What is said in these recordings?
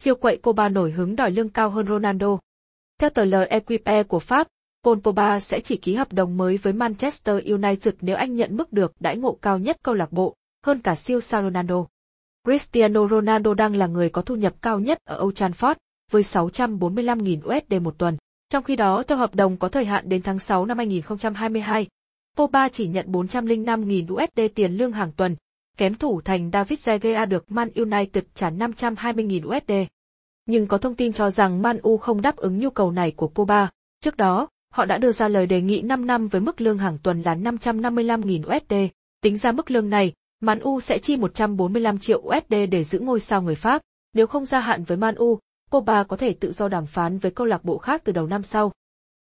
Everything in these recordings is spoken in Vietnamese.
siêu quậy Pogba nổi hứng đòi lương cao hơn Ronaldo. Theo tờ L'Equipe của Pháp, Paul Pogba sẽ chỉ ký hợp đồng mới với Manchester United nếu anh nhận mức được đãi ngộ cao nhất câu lạc bộ, hơn cả siêu sao Ronaldo. Cristiano Ronaldo đang là người có thu nhập cao nhất ở Old Trafford, với 645.000 USD một tuần. Trong khi đó, theo hợp đồng có thời hạn đến tháng 6 năm 2022, Pogba chỉ nhận 405.000 USD tiền lương hàng tuần, kém thủ thành David De Gea được Man United trả 520.000 USD. Nhưng có thông tin cho rằng Man U không đáp ứng nhu cầu này của Pogba. Trước đó, họ đã đưa ra lời đề nghị 5 năm với mức lương hàng tuần là 555.000 USD. Tính ra mức lương này, Man U sẽ chi 145 triệu USD để giữ ngôi sao người Pháp. Nếu không gia hạn với Man U, Pogba có thể tự do đàm phán với câu lạc bộ khác từ đầu năm sau.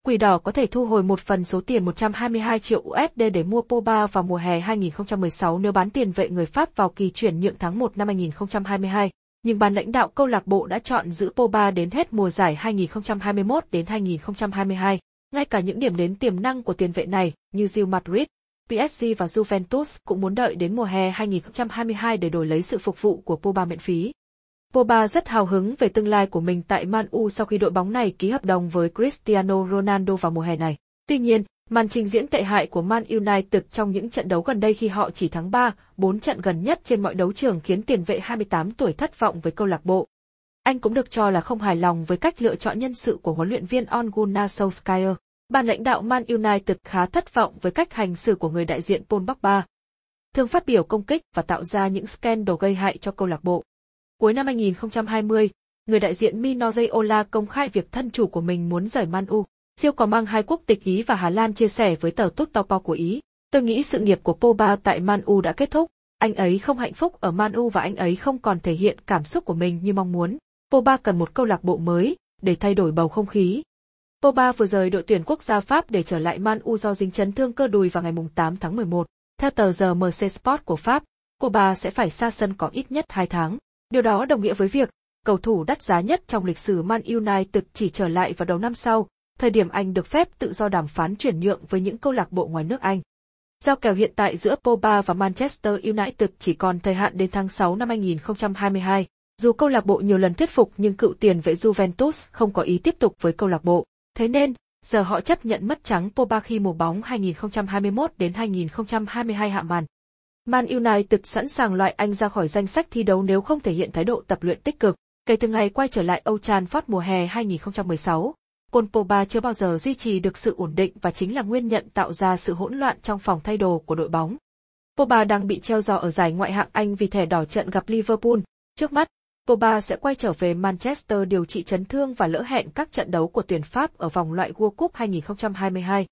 Quỷ đỏ có thể thu hồi một phần số tiền 122 triệu USD để mua Pogba vào mùa hè 2016 nếu bán tiền vệ người Pháp vào kỳ chuyển nhượng tháng 1 năm 2022. Nhưng ban lãnh đạo câu lạc bộ đã chọn giữ Pogba đến hết mùa giải 2021 đến 2022. Ngay cả những điểm đến tiềm năng của tiền vệ này, như Real Madrid, PSG và Juventus cũng muốn đợi đến mùa hè 2022 để đổi lấy sự phục vụ của Pogba miễn phí. Pogba rất hào hứng về tương lai của mình tại Man U sau khi đội bóng này ký hợp đồng với Cristiano Ronaldo vào mùa hè này. Tuy nhiên, màn trình diễn tệ hại của Man United trong những trận đấu gần đây khi họ chỉ thắng 3, 4 trận gần nhất trên mọi đấu trường khiến tiền vệ 28 tuổi thất vọng với câu lạc bộ. Anh cũng được cho là không hài lòng với cách lựa chọn nhân sự của huấn luyện viên Ole Gunnar Solskjaer. Ban lãnh đạo Man United khá thất vọng với cách hành xử của người đại diện Paul Pogba. Thường phát biểu công kích và tạo ra những scandal gây hại cho câu lạc bộ. Cuối năm 2020, người đại diện Mino Raiola công khai việc thân chủ của mình muốn rời Man U. Siêu có mang hai quốc tịch Ý và Hà Lan chia sẻ với tờ Tuttopo của Ý. Tôi nghĩ sự nghiệp của Pogba tại Man U đã kết thúc. Anh ấy không hạnh phúc ở Man U và anh ấy không còn thể hiện cảm xúc của mình như mong muốn. Pogba cần một câu lạc bộ mới, để thay đổi bầu không khí. Pogba vừa rời đội tuyển quốc gia Pháp để trở lại Man U do dính chấn thương cơ đùi vào ngày 8 tháng 11. Theo tờ giờ MC Sport của Pháp, Pogba sẽ phải xa sân có ít nhất 2 tháng. Điều đó đồng nghĩa với việc, cầu thủ đắt giá nhất trong lịch sử Man United chỉ trở lại vào đầu năm sau, thời điểm anh được phép tự do đàm phán chuyển nhượng với những câu lạc bộ ngoài nước Anh. Giao kèo hiện tại giữa Pogba và Manchester United chỉ còn thời hạn đến tháng 6 năm 2022. Dù câu lạc bộ nhiều lần thuyết phục nhưng cựu tiền vệ Juventus không có ý tiếp tục với câu lạc bộ. Thế nên, giờ họ chấp nhận mất trắng Pogba khi mùa bóng 2021 đến 2022 hạ màn. Man United sẵn sàng loại anh ra khỏi danh sách thi đấu nếu không thể hiện thái độ tập luyện tích cực. Kể từ ngày quay trở lại Old Trafford mùa hè 2016, Paul Pogba chưa bao giờ duy trì được sự ổn định và chính là nguyên nhân tạo ra sự hỗn loạn trong phòng thay đồ của đội bóng. Pogba đang bị treo giò ở giải ngoại hạng Anh vì thẻ đỏ trận gặp Liverpool. Trước mắt, Pogba sẽ quay trở về Manchester điều trị chấn thương và lỡ hẹn các trận đấu của tuyển Pháp ở vòng loại World Cup 2022.